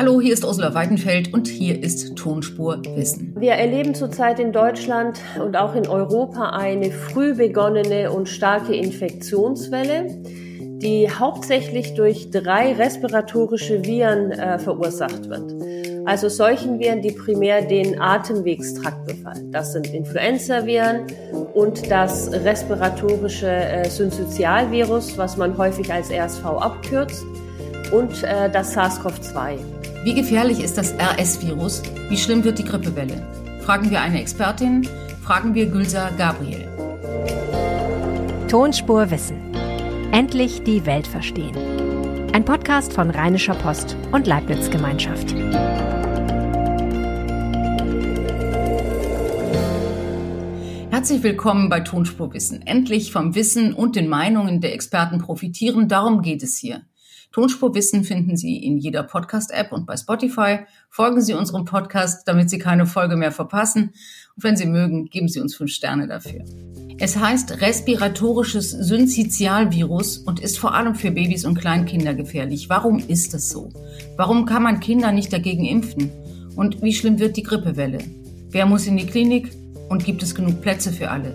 Hallo, hier ist Ursula Weidenfeld und hier ist Tonspur Wissen. Wir erleben zurzeit in Deutschland und auch in Europa eine früh begonnene und starke Infektionswelle, die hauptsächlich durch drei respiratorische Viren äh, verursacht wird. Also solchen Viren, die primär den Atemwegstrakt befallen. Das sind Influenza-Viren und das respiratorische äh, Syncytialvirus, was man häufig als RSV abkürzt, und äh, das SARS-CoV-2. Wie gefährlich ist das RS-Virus? Wie schlimm wird die Grippewelle? Fragen wir eine Expertin, fragen wir Gülsa Gabriel. Tonspur Wissen. Endlich die Welt verstehen. Ein Podcast von Rheinischer Post und Leibniz Gemeinschaft. Herzlich willkommen bei Tonspur Wissen. Endlich vom Wissen und den Meinungen der Experten profitieren. Darum geht es hier. Tonspurwissen finden Sie in jeder Podcast-App und bei Spotify. Folgen Sie unserem Podcast, damit Sie keine Folge mehr verpassen. Und wenn Sie mögen, geben Sie uns fünf Sterne dafür. Es heißt respiratorisches Syncytialvirus und ist vor allem für Babys und Kleinkinder gefährlich. Warum ist das so? Warum kann man Kinder nicht dagegen impfen? Und wie schlimm wird die Grippewelle? Wer muss in die Klinik? Und gibt es genug Plätze für alle?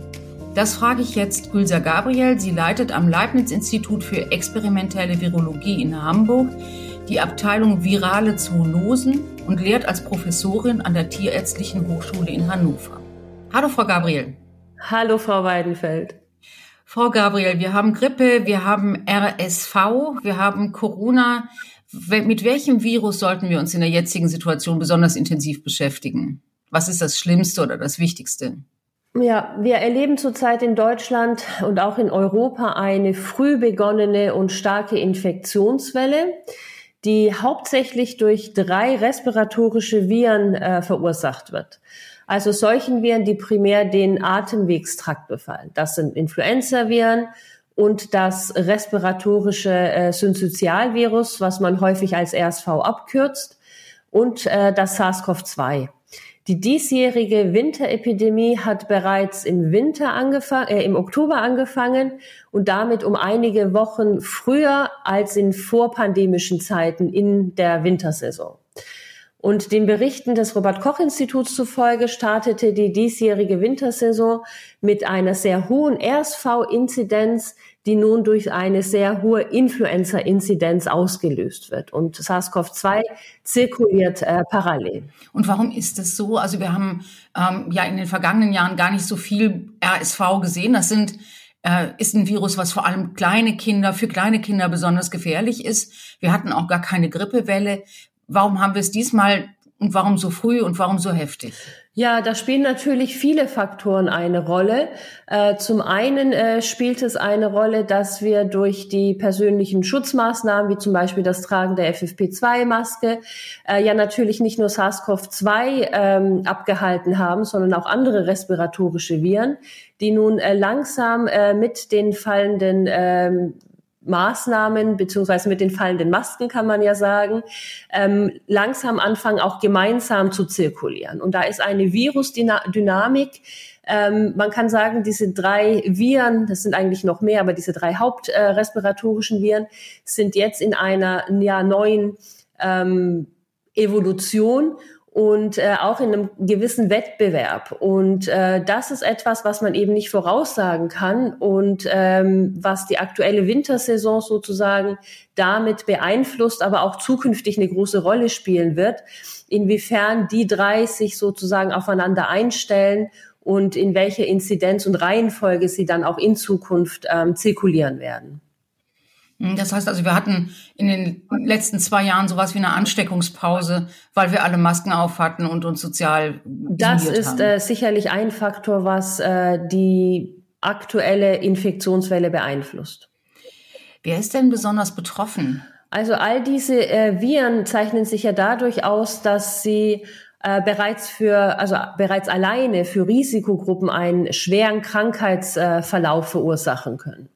Das frage ich jetzt Gülsa Gabriel. Sie leitet am Leibniz-Institut für experimentelle Virologie in Hamburg die Abteilung Virale Zoonosen und lehrt als Professorin an der Tierärztlichen Hochschule in Hannover. Hallo, Frau Gabriel. Hallo, Frau Weidenfeld. Frau Gabriel, wir haben Grippe, wir haben RSV, wir haben Corona. Mit welchem Virus sollten wir uns in der jetzigen Situation besonders intensiv beschäftigen? Was ist das Schlimmste oder das Wichtigste? Ja, wir erleben zurzeit in Deutschland und auch in Europa eine früh begonnene und starke Infektionswelle, die hauptsächlich durch drei respiratorische Viren äh, verursacht wird. Also solchen Viren, die primär den Atemwegstrakt befallen. Das sind Influenza-Viren und das respiratorische äh, Syncytialvirus, was man häufig als RSV abkürzt, und äh, das SARS-CoV-2. Die diesjährige Winterepidemie hat bereits im Winter angefangen, äh, im Oktober angefangen und damit um einige Wochen früher als in vorpandemischen Zeiten in der Wintersaison. Und den Berichten des Robert Koch Instituts zufolge startete die diesjährige Wintersaison mit einer sehr hohen RSV-Inzidenz, die nun durch eine sehr hohe Influenza-Inzidenz ausgelöst wird. Und SARS-CoV-2 zirkuliert äh, parallel. Und warum ist das so? Also wir haben ähm, ja in den vergangenen Jahren gar nicht so viel RSV gesehen. Das sind äh, ist ein Virus, was vor allem kleine Kinder, für kleine Kinder besonders gefährlich ist. Wir hatten auch gar keine Grippewelle. Warum haben wir es diesmal und warum so früh und warum so heftig? Ja, da spielen natürlich viele Faktoren eine Rolle. Äh, zum einen äh, spielt es eine Rolle, dass wir durch die persönlichen Schutzmaßnahmen, wie zum Beispiel das Tragen der FFP2-Maske, äh, ja natürlich nicht nur SARS-CoV-2 ähm, abgehalten haben, sondern auch andere respiratorische Viren, die nun äh, langsam äh, mit den fallenden ähm, Maßnahmen beziehungsweise mit den fallenden Masken kann man ja sagen, ähm, langsam anfangen auch gemeinsam zu zirkulieren. Und da ist eine Virusdynamik. Ähm, man kann sagen, diese drei Viren, das sind eigentlich noch mehr, aber diese drei hauptrespiratorischen äh, Viren sind jetzt in einer ja, neuen ähm, Evolution und äh, auch in einem gewissen Wettbewerb. Und äh, das ist etwas, was man eben nicht voraussagen kann und ähm, was die aktuelle Wintersaison sozusagen damit beeinflusst, aber auch zukünftig eine große Rolle spielen wird, inwiefern die drei sich sozusagen aufeinander einstellen und in welcher Inzidenz und Reihenfolge sie dann auch in Zukunft ähm, zirkulieren werden. Hm, das heißt also, wir hatten in den letzten zwei Jahren sowas wie eine Ansteckungspause, weil wir alle Masken auf hatten und uns sozial. Das ist äh, sicherlich ein Faktor, was äh, die aktuelle Infektionswelle beeinflusst. Wer ist denn besonders betroffen? Also all diese äh, Viren zeichnen sich ja dadurch aus, dass sie äh, bereits für, also bereits alleine für Risikogruppen einen schweren Krankheitsverlauf verursachen können.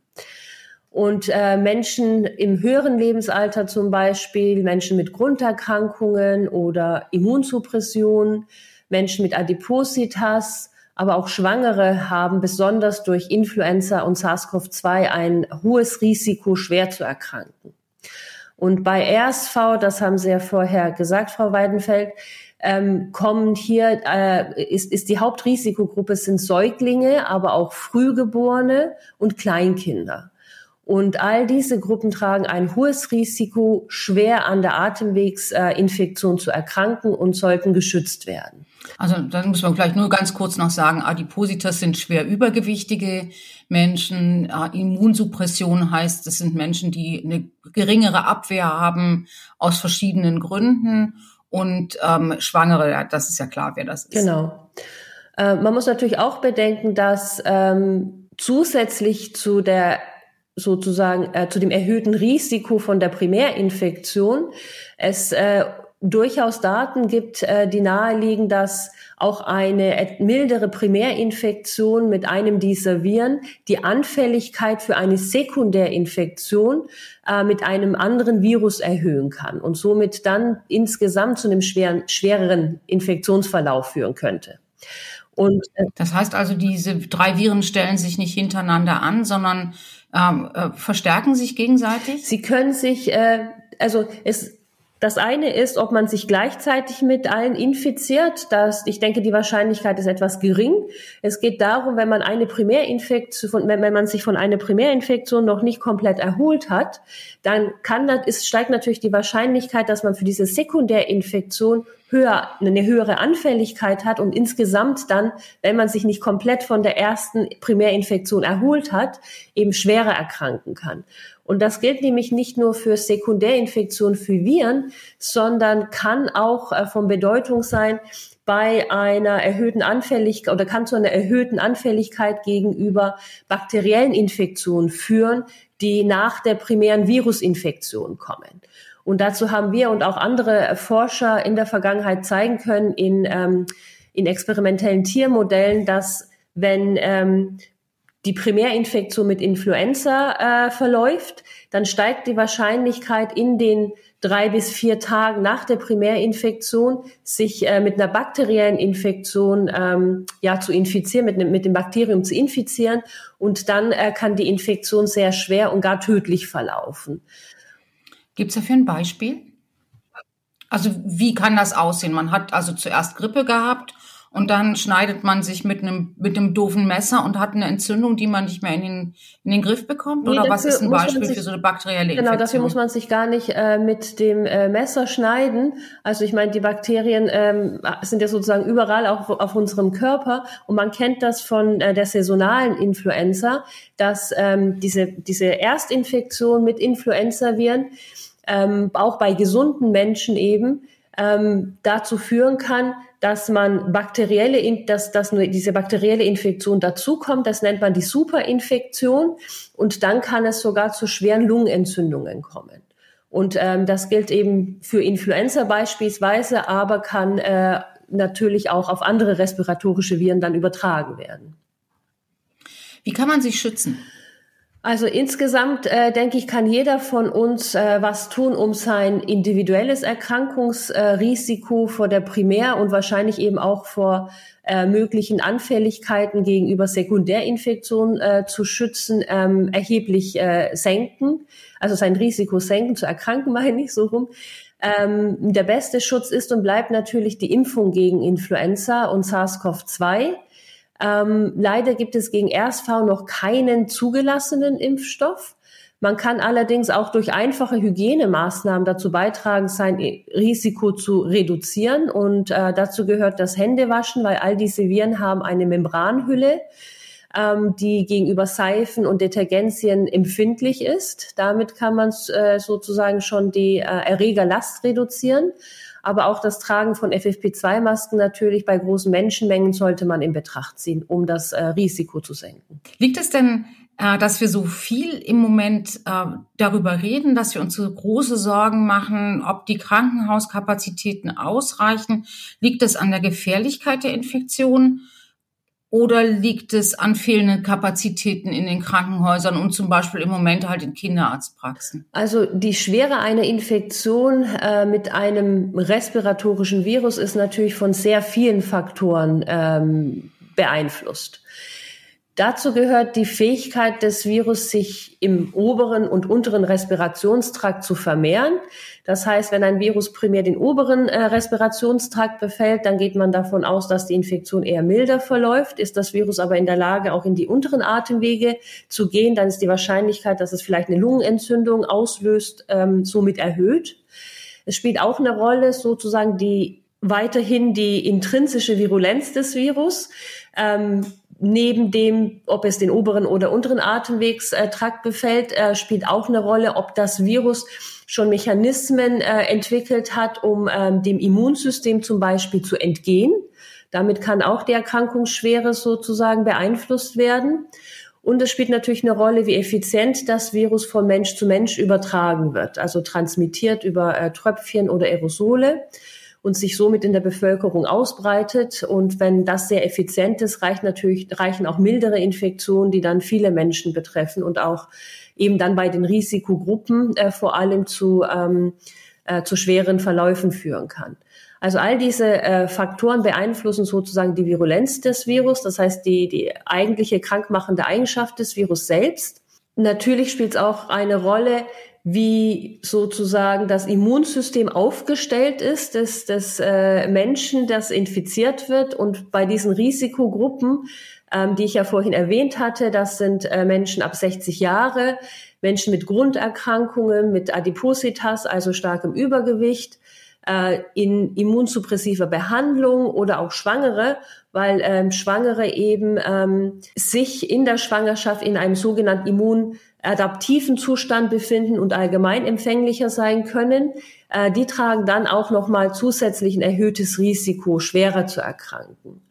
Und äh, Menschen im höheren Lebensalter zum Beispiel, Menschen mit Grunderkrankungen oder Immunsuppression, Menschen mit Adipositas, aber auch Schwangere haben besonders durch Influenza und SARS-CoV-2 ein hohes Risiko, schwer zu erkranken. Und bei RSV, das haben Sie ja vorher gesagt, Frau Weidenfeld, ähm, kommen hier, äh, ist, ist die Hauptrisikogruppe sind Säuglinge, aber auch Frühgeborene und Kleinkinder. Und all diese Gruppen tragen ein hohes Risiko, schwer an der Atemwegsinfektion zu erkranken und sollten geschützt werden. Also dann muss man gleich nur ganz kurz noch sagen, Adipositas sind schwer übergewichtige Menschen. Immunsuppression heißt, das sind Menschen, die eine geringere Abwehr haben aus verschiedenen Gründen. Und ähm, Schwangere, das ist ja klar, wer das ist. Genau. Äh, man muss natürlich auch bedenken, dass ähm, zusätzlich zu der sozusagen äh, zu dem erhöhten Risiko von der Primärinfektion es äh, durchaus Daten gibt, äh, die naheliegen, dass auch eine mildere Primärinfektion mit einem dieser Viren die Anfälligkeit für eine Sekundärinfektion äh, mit einem anderen Virus erhöhen kann und somit dann insgesamt zu einem schweren, schwereren Infektionsverlauf führen könnte. Und, äh, das heißt also, diese drei Viren stellen sich nicht hintereinander an, sondern ähm, äh, verstärken sich gegenseitig? Sie können sich, äh, also es das eine ist, ob man sich gleichzeitig mit allen infiziert. Das, ich denke, die Wahrscheinlichkeit ist etwas gering. Es geht darum, wenn man eine Primärinfektion, wenn, wenn man sich von einer Primärinfektion noch nicht komplett erholt hat, dann kann das, ist, steigt natürlich die Wahrscheinlichkeit, dass man für diese Sekundärinfektion höher, eine höhere Anfälligkeit hat und insgesamt dann, wenn man sich nicht komplett von der ersten Primärinfektion erholt hat, eben schwerer erkranken kann. Und das gilt nämlich nicht nur für Sekundärinfektionen für Viren, sondern kann auch äh, von Bedeutung sein bei einer erhöhten Anfälligkeit oder kann zu einer erhöhten Anfälligkeit gegenüber bakteriellen Infektionen führen, die nach der primären Virusinfektion kommen. Und dazu haben wir und auch andere Forscher in der Vergangenheit zeigen können in, ähm, in experimentellen Tiermodellen, dass wenn ähm, die Primärinfektion mit Influenza äh, verläuft, dann steigt die Wahrscheinlichkeit in den drei bis vier Tagen nach der Primärinfektion sich äh, mit einer bakteriellen Infektion ähm, ja zu infizieren, mit, mit dem Bakterium zu infizieren und dann äh, kann die Infektion sehr schwer und gar tödlich verlaufen. Gibt es dafür ein Beispiel? Also wie kann das aussehen? Man hat also zuerst Grippe gehabt und dann schneidet man sich mit einem mit einem doofen Messer und hat eine Entzündung, die man nicht mehr in den, in den Griff bekommt? Nee, Oder was ist ein Beispiel sich, für so eine bakterielle Infektion? Genau, dafür muss man sich gar nicht äh, mit dem äh, Messer schneiden. Also ich meine, die Bakterien ähm, sind ja sozusagen überall auch auf unserem Körper und man kennt das von äh, der saisonalen Influenza, dass ähm, diese diese Erstinfektion mit Influenzaviren ähm, auch bei gesunden Menschen eben ähm, dazu führen kann, dass man bakterielle, dass, dass nur diese bakterielle Infektion dazukommt. Das nennt man die Superinfektion. Und dann kann es sogar zu schweren Lungenentzündungen kommen. Und ähm, das gilt eben für Influenza beispielsweise, aber kann äh, natürlich auch auf andere respiratorische Viren dann übertragen werden. Wie kann man sich schützen? Also insgesamt äh, denke ich, kann jeder von uns äh, was tun, um sein individuelles Erkrankungsrisiko vor der Primär- und wahrscheinlich eben auch vor äh, möglichen Anfälligkeiten gegenüber Sekundärinfektionen äh, zu schützen, ähm, erheblich äh, senken. Also sein Risiko senken, zu erkranken meine ich so rum. Ähm, der beste Schutz ist und bleibt natürlich die Impfung gegen Influenza und SARS-CoV-2. Ähm, leider gibt es gegen RSV noch keinen zugelassenen Impfstoff. Man kann allerdings auch durch einfache Hygienemaßnahmen dazu beitragen, sein Risiko zu reduzieren. Und äh, dazu gehört das Händewaschen, weil all diese Viren haben eine Membranhülle, ähm, die gegenüber Seifen und Detergenzien empfindlich ist. Damit kann man äh, sozusagen schon die äh, Erregerlast reduzieren. Aber auch das Tragen von FFP2-Masken natürlich bei großen Menschenmengen sollte man in Betracht ziehen, um das äh, Risiko zu senken. Liegt es denn äh, dass wir so viel im Moment äh, darüber reden, dass wir uns so große Sorgen machen, ob die Krankenhauskapazitäten ausreichen. Liegt es an der Gefährlichkeit der Infektion? Oder liegt es an fehlenden Kapazitäten in den Krankenhäusern und zum Beispiel im Moment halt in Kinderarztpraxen? Also die Schwere einer Infektion äh, mit einem respiratorischen Virus ist natürlich von sehr vielen Faktoren ähm, beeinflusst. Dazu gehört die Fähigkeit des Virus, sich im oberen und unteren Respirationstrakt zu vermehren. Das heißt, wenn ein Virus primär den oberen äh, Respirationstrakt befällt, dann geht man davon aus, dass die Infektion eher milder verläuft. Ist das Virus aber in der Lage, auch in die unteren Atemwege zu gehen, dann ist die Wahrscheinlichkeit, dass es vielleicht eine Lungenentzündung auslöst, ähm, somit erhöht. Es spielt auch eine Rolle sozusagen die weiterhin die intrinsische Virulenz des Virus. Ähm, neben dem, ob es den oberen oder unteren Atemwegstrakt befällt, äh, spielt auch eine Rolle, ob das Virus schon Mechanismen äh, entwickelt hat, um ähm, dem Immunsystem zum Beispiel zu entgehen. Damit kann auch die Erkrankungsschwere sozusagen beeinflusst werden. Und es spielt natürlich eine Rolle, wie effizient das Virus von Mensch zu Mensch übertragen wird, also transmittiert über äh, Tröpfchen oder Aerosole und sich somit in der Bevölkerung ausbreitet. Und wenn das sehr effizient ist, reicht natürlich, reichen auch mildere Infektionen, die dann viele Menschen betreffen und auch eben dann bei den Risikogruppen äh, vor allem zu, ähm, äh, zu schweren Verläufen führen kann. Also all diese äh, Faktoren beeinflussen sozusagen die Virulenz des Virus, das heißt die, die eigentliche krankmachende Eigenschaft des Virus selbst. Natürlich spielt es auch eine Rolle, wie sozusagen das Immunsystem aufgestellt ist des, des äh, Menschen, das infiziert wird. Und bei diesen Risikogruppen, ähm, die ich ja vorhin erwähnt hatte, das sind äh, Menschen ab 60 Jahre, Menschen mit Grunderkrankungen, mit Adipositas, also starkem Übergewicht, äh, in immunsuppressiver Behandlung oder auch Schwangere, weil ähm, Schwangere eben ähm, sich in der Schwangerschaft in einem sogenannten immunadaptiven Zustand befinden und allgemein empfänglicher sein können. Äh, die tragen dann auch nochmal zusätzlich ein erhöhtes Risiko, schwerer zu erkranken.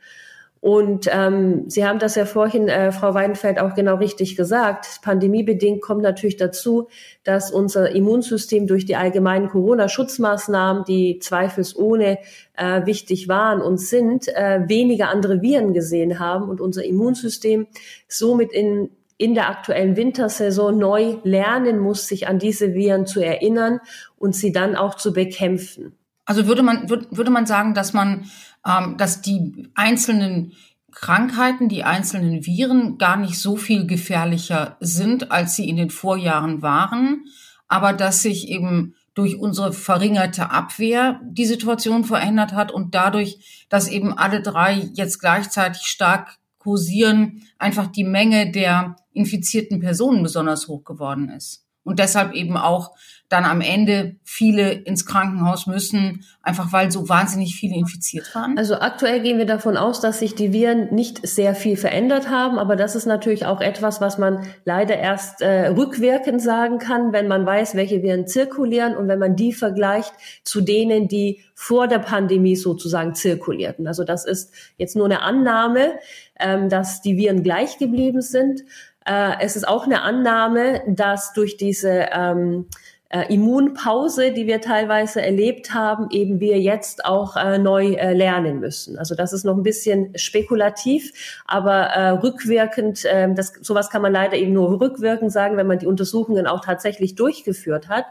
Und ähm, Sie haben das ja vorhin, äh, Frau Weidenfeld, auch genau richtig gesagt. Pandemiebedingt kommt natürlich dazu, dass unser Immunsystem durch die allgemeinen Corona-Schutzmaßnahmen, die zweifelsohne äh, wichtig waren und sind, äh, weniger andere Viren gesehen haben und unser Immunsystem somit in in der aktuellen Wintersaison neu lernen muss, sich an diese Viren zu erinnern und sie dann auch zu bekämpfen. Also würde man, würde man sagen, dass man ähm, dass die einzelnen Krankheiten, die einzelnen Viren gar nicht so viel gefährlicher sind, als sie in den Vorjahren waren, aber dass sich eben durch unsere verringerte Abwehr die Situation verändert hat und dadurch, dass eben alle drei jetzt gleichzeitig stark kursieren, einfach die Menge der infizierten Personen besonders hoch geworden ist. Und deshalb eben auch dann am Ende viele ins Krankenhaus müssen, einfach weil so wahnsinnig viele infiziert waren? Also aktuell gehen wir davon aus, dass sich die Viren nicht sehr viel verändert haben, aber das ist natürlich auch etwas, was man leider erst äh, rückwirkend sagen kann, wenn man weiß, welche Viren zirkulieren und wenn man die vergleicht zu denen, die vor der Pandemie sozusagen zirkulierten. Also das ist jetzt nur eine Annahme, ähm, dass die Viren gleich geblieben sind. Äh, es ist auch eine Annahme, dass durch diese ähm, äh, Immunpause, die wir teilweise erlebt haben, eben wir jetzt auch äh, neu äh, lernen müssen. Also das ist noch ein bisschen spekulativ, aber äh, rückwirkend, äh, das, sowas kann man leider eben nur rückwirkend sagen, wenn man die Untersuchungen auch tatsächlich durchgeführt hat.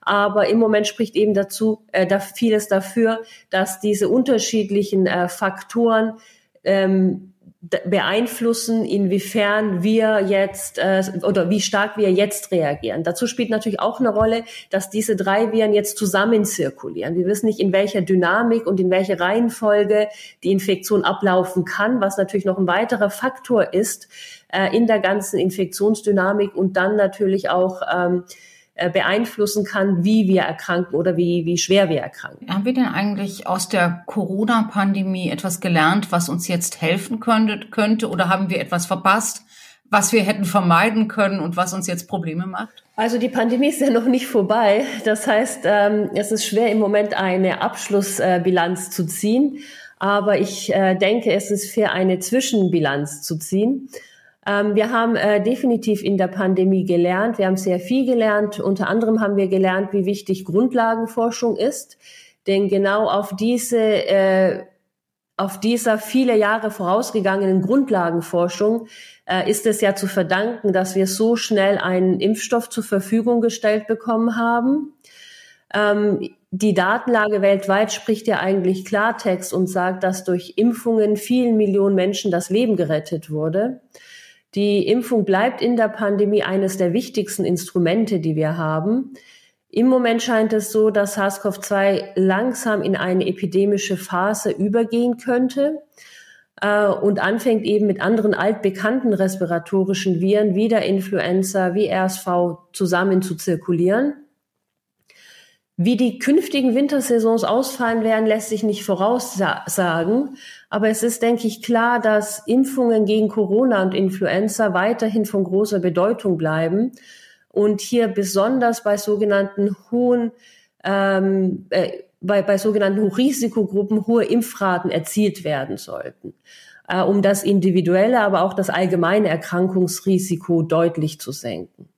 Aber im Moment spricht eben dazu äh, da vieles dafür, dass diese unterschiedlichen äh, Faktoren ähm, beeinflussen, inwiefern wir jetzt äh, oder wie stark wir jetzt reagieren. Dazu spielt natürlich auch eine Rolle, dass diese drei Viren jetzt zusammen zirkulieren. Wir wissen nicht, in welcher Dynamik und in welcher Reihenfolge die Infektion ablaufen kann, was natürlich noch ein weiterer Faktor ist äh, in der ganzen Infektionsdynamik und dann natürlich auch ähm, äh, beeinflussen kann, wie wir erkranken oder wie, wie schwer wir erkranken. Haben wir denn eigentlich aus der Corona-Pandemie etwas gelernt, was uns jetzt helfen könnte, könnte oder haben wir etwas verpasst, was wir hätten vermeiden können und was uns jetzt Probleme macht? Also die Pandemie ist ja noch nicht vorbei. Das heißt, ähm, es ist schwer im Moment eine Abschlussbilanz zu ziehen. Aber ich äh, denke, es ist fair, eine Zwischenbilanz zu ziehen. Ähm, wir haben äh, definitiv in der Pandemie gelernt. Wir haben sehr viel gelernt. Unter anderem haben wir gelernt, wie wichtig Grundlagenforschung ist. Denn genau auf diese, äh, auf dieser viele Jahre vorausgegangenen Grundlagenforschung äh, ist es ja zu verdanken, dass wir so schnell einen Impfstoff zur Verfügung gestellt bekommen haben. Ähm, die Datenlage weltweit spricht ja eigentlich Klartext und sagt, dass durch Impfungen vielen Millionen Menschen das Leben gerettet wurde. Die Impfung bleibt in der Pandemie eines der wichtigsten Instrumente, die wir haben. Im Moment scheint es so, dass SARS-CoV-2 langsam in eine epidemische Phase übergehen könnte äh, und anfängt eben mit anderen altbekannten respiratorischen Viren wie der Influenza, wie RSV zusammen zu zirkulieren. Wie die künftigen Wintersaisons ausfallen werden, lässt sich nicht voraussagen. Aber es ist, denke ich, klar, dass Impfungen gegen Corona und Influenza weiterhin von großer Bedeutung bleiben und hier besonders bei sogenannten hohen, ähm, äh, bei, bei sogenannten Hochrisikogruppen hohe Impfraten erzielt werden sollten, äh, um das individuelle, aber auch das allgemeine Erkrankungsrisiko deutlich zu senken.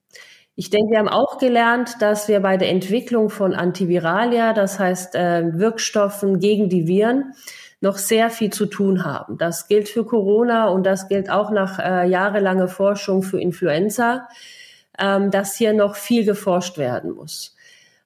Ich denke, wir haben auch gelernt, dass wir bei der Entwicklung von Antiviralia, das heißt äh, Wirkstoffen gegen die Viren, noch sehr viel zu tun haben. Das gilt für Corona und das gilt auch nach äh, jahrelanger Forschung für Influenza, ähm, dass hier noch viel geforscht werden muss.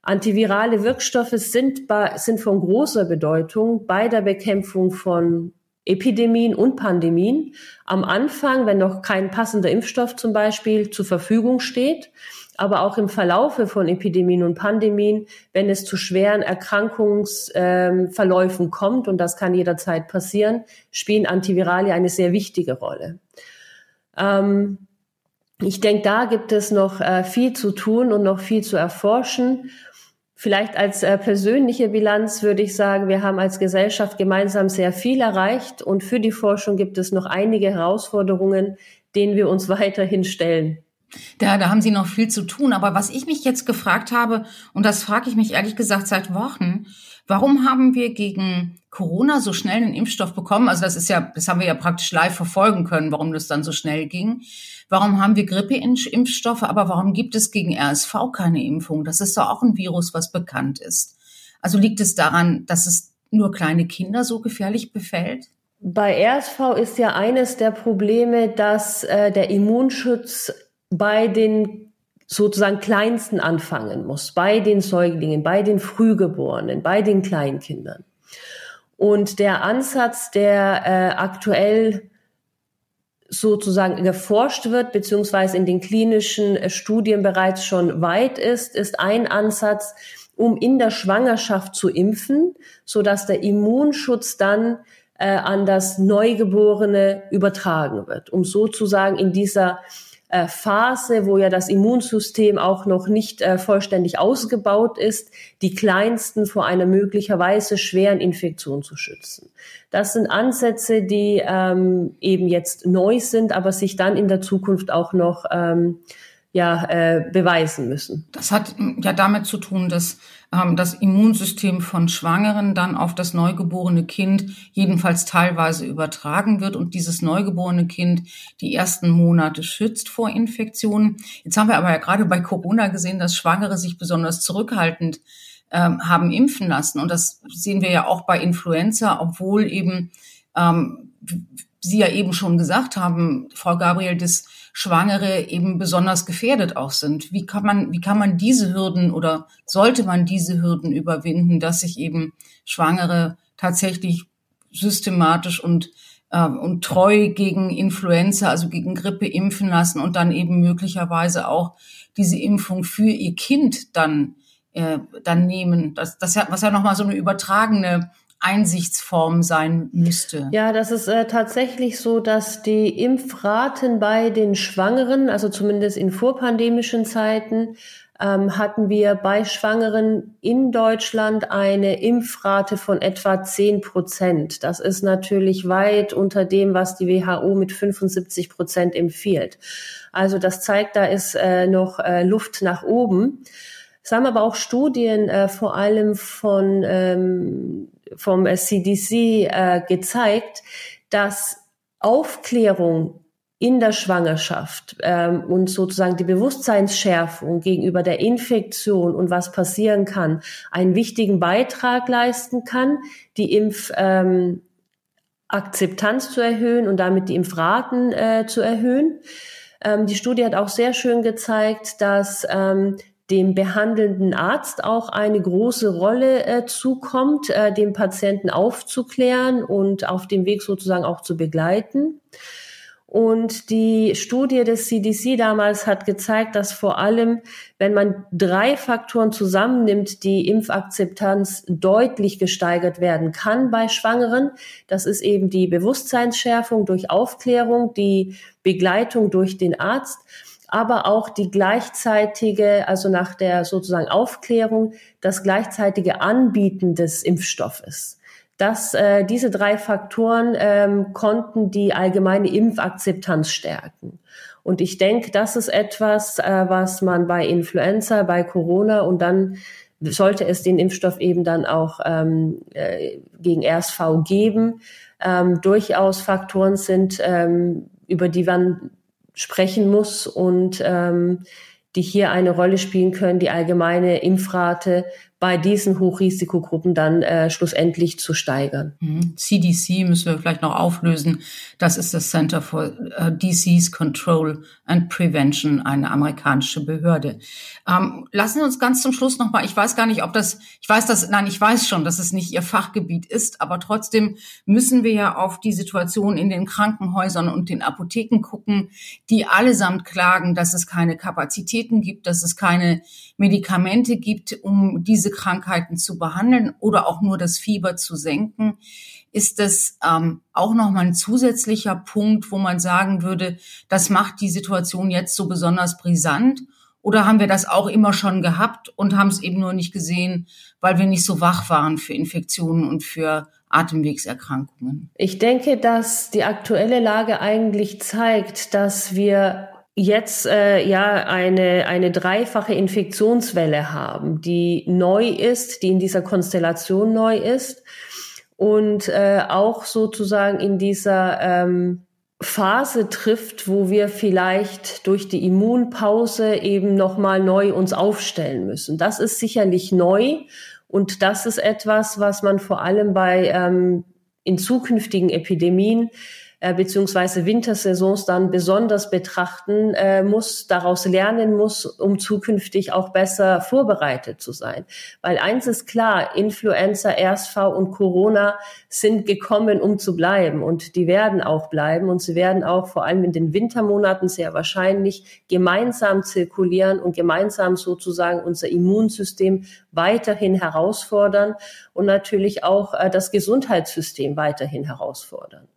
Antivirale Wirkstoffe sind, bei, sind von großer Bedeutung bei der Bekämpfung von Epidemien und Pandemien. Am Anfang, wenn noch kein passender Impfstoff zum Beispiel zur Verfügung steht, aber auch im Verlaufe von Epidemien und Pandemien, wenn es zu schweren Erkrankungsverläufen ähm, kommt, und das kann jederzeit passieren, spielen Antivirale eine sehr wichtige Rolle. Ähm, ich denke, da gibt es noch äh, viel zu tun und noch viel zu erforschen. Vielleicht als äh, persönliche Bilanz würde ich sagen, wir haben als Gesellschaft gemeinsam sehr viel erreicht und für die Forschung gibt es noch einige Herausforderungen, denen wir uns weiterhin stellen. Da, da haben Sie noch viel zu tun. Aber was ich mich jetzt gefragt habe, und das frage ich mich ehrlich gesagt seit Wochen, warum haben wir gegen Corona so schnell einen Impfstoff bekommen? Also das ist ja, das haben wir ja praktisch live verfolgen können, warum das dann so schnell ging. Warum haben wir Grippeimpfstoffe, aber warum gibt es gegen RSV keine Impfung? Das ist doch auch ein Virus, was bekannt ist. Also liegt es daran, dass es nur kleine Kinder so gefährlich befällt? Bei RSV ist ja eines der Probleme, dass äh, der Immunschutz bei den sozusagen Kleinsten anfangen muss, bei den Säuglingen, bei den Frühgeborenen, bei den Kleinkindern. Und der Ansatz, der äh, aktuell sozusagen geforscht wird, beziehungsweise in den klinischen äh, Studien bereits schon weit ist, ist ein Ansatz, um in der Schwangerschaft zu impfen, so dass der Immunschutz dann äh, an das Neugeborene übertragen wird, um sozusagen in dieser äh, Phase, wo ja das Immunsystem auch noch nicht äh, vollständig ausgebaut ist, die Kleinsten vor einer möglicherweise schweren Infektion zu schützen. Das sind Ansätze, die ähm, eben jetzt neu sind, aber sich dann in der Zukunft auch noch ähm, ja, äh, beweisen müssen. Das hat ja damit zu tun, dass ähm, das Immunsystem von Schwangeren dann auf das neugeborene Kind jedenfalls teilweise übertragen wird und dieses neugeborene Kind die ersten Monate schützt vor Infektionen. Jetzt haben wir aber ja gerade bei Corona gesehen, dass Schwangere sich besonders zurückhaltend ähm, haben impfen lassen. Und das sehen wir ja auch bei Influenza, obwohl eben ähm, Sie ja eben schon gesagt haben, Frau Gabriel, dass Schwangere eben besonders gefährdet auch sind. Wie kann man, wie kann man diese Hürden oder sollte man diese Hürden überwinden, dass sich eben Schwangere tatsächlich systematisch und äh, und treu gegen Influenza, also gegen Grippe impfen lassen und dann eben möglicherweise auch diese Impfung für ihr Kind dann äh, dann nehmen. Das, das ja, was ja nochmal so eine übertragene Einsichtsform sein müsste. Ja, das ist äh, tatsächlich so, dass die Impfraten bei den Schwangeren, also zumindest in vorpandemischen Zeiten, ähm, hatten wir bei Schwangeren in Deutschland eine Impfrate von etwa 10 Prozent. Das ist natürlich weit unter dem, was die WHO mit 75 Prozent empfiehlt. Also das zeigt, da ist äh, noch äh, Luft nach oben. Es haben aber auch Studien äh, vor allem von ähm, vom CDC äh, gezeigt, dass Aufklärung in der Schwangerschaft ähm, und sozusagen die Bewusstseinsschärfung gegenüber der Infektion und was passieren kann, einen wichtigen Beitrag leisten kann, die Impfakzeptanz ähm, zu erhöhen und damit die Impfraten äh, zu erhöhen. Ähm, die Studie hat auch sehr schön gezeigt, dass ähm, dem behandelnden Arzt auch eine große Rolle äh, zukommt, äh, den Patienten aufzuklären und auf dem Weg sozusagen auch zu begleiten. Und die Studie des CDC damals hat gezeigt, dass vor allem, wenn man drei Faktoren zusammennimmt, die Impfakzeptanz deutlich gesteigert werden kann bei Schwangeren. Das ist eben die Bewusstseinsschärfung durch Aufklärung, die Begleitung durch den Arzt aber auch die gleichzeitige, also nach der sozusagen Aufklärung, das gleichzeitige Anbieten des Impfstoffes. Das, äh, diese drei Faktoren ähm, konnten die allgemeine Impfakzeptanz stärken. Und ich denke, das ist etwas, äh, was man bei Influenza, bei Corona und dann sollte es den Impfstoff eben dann auch ähm, äh, gegen RSV geben, ähm, durchaus Faktoren sind, ähm, über die man sprechen muss und ähm, die hier eine Rolle spielen können, die allgemeine Impfrate bei diesen Hochrisikogruppen dann äh, schlussendlich zu steigern. CDC mhm. müssen wir vielleicht noch auflösen. Das ist das Center for äh, Disease Control and Prevention, eine amerikanische Behörde. Ähm, lassen Sie uns ganz zum Schluss nochmal, ich weiß gar nicht, ob das, ich weiß das, nein, ich weiß schon, dass es nicht Ihr Fachgebiet ist, aber trotzdem müssen wir ja auf die Situation in den Krankenhäusern und den Apotheken gucken, die allesamt klagen, dass es keine Kapazitäten gibt, dass es keine Medikamente gibt, um diese Krankheiten zu behandeln oder auch nur das Fieber zu senken, ist das ähm, auch nochmal ein zusätzlicher Punkt, wo man sagen würde, das macht die Situation jetzt so besonders brisant? Oder haben wir das auch immer schon gehabt und haben es eben nur nicht gesehen, weil wir nicht so wach waren für Infektionen und für Atemwegserkrankungen? Ich denke, dass die aktuelle Lage eigentlich zeigt, dass wir jetzt äh, ja eine, eine dreifache Infektionswelle haben, die neu ist, die in dieser Konstellation neu ist und äh, auch sozusagen in dieser ähm, Phase trifft, wo wir vielleicht durch die Immunpause eben nochmal neu uns aufstellen müssen. Das ist sicherlich neu und das ist etwas, was man vor allem bei ähm, in zukünftigen Epidemien äh, beziehungsweise Wintersaisons dann besonders betrachten äh, muss, daraus lernen muss, um zukünftig auch besser vorbereitet zu sein. Weil eins ist klar, Influenza, RSV und Corona sind gekommen, um zu bleiben und die werden auch bleiben und sie werden auch vor allem in den Wintermonaten sehr wahrscheinlich gemeinsam zirkulieren und gemeinsam sozusagen unser Immunsystem weiterhin herausfordern und natürlich auch äh, das Gesundheitssystem weiterhin herausfordern.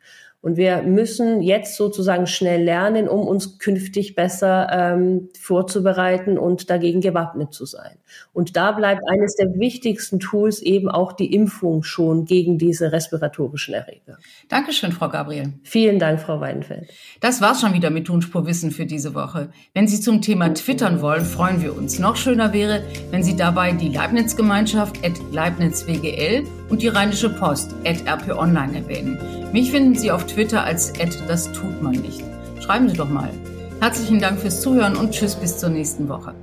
Und wir müssen jetzt sozusagen schnell lernen, um uns künftig besser ähm, vorzubereiten und dagegen gewappnet zu sein. Und da bleibt eines der wichtigsten Tools eben auch die Impfung schon gegen diese respiratorischen Erreger. Dankeschön, Frau Gabriel. Vielen Dank, Frau Weidenfeld. Das war's schon wieder mit Tonspur Wissen für diese Woche. Wenn Sie zum Thema twittern wollen, freuen wir uns. Noch schöner wäre, wenn Sie dabei die Leibniz-Gemeinschaft at LeibnizWGL und die Rheinische Post at RP Online erwähnen. Mich finden Sie auf Twitter als das tut man nicht. Schreiben Sie doch mal. Herzlichen Dank fürs Zuhören und tschüss bis zur nächsten Woche.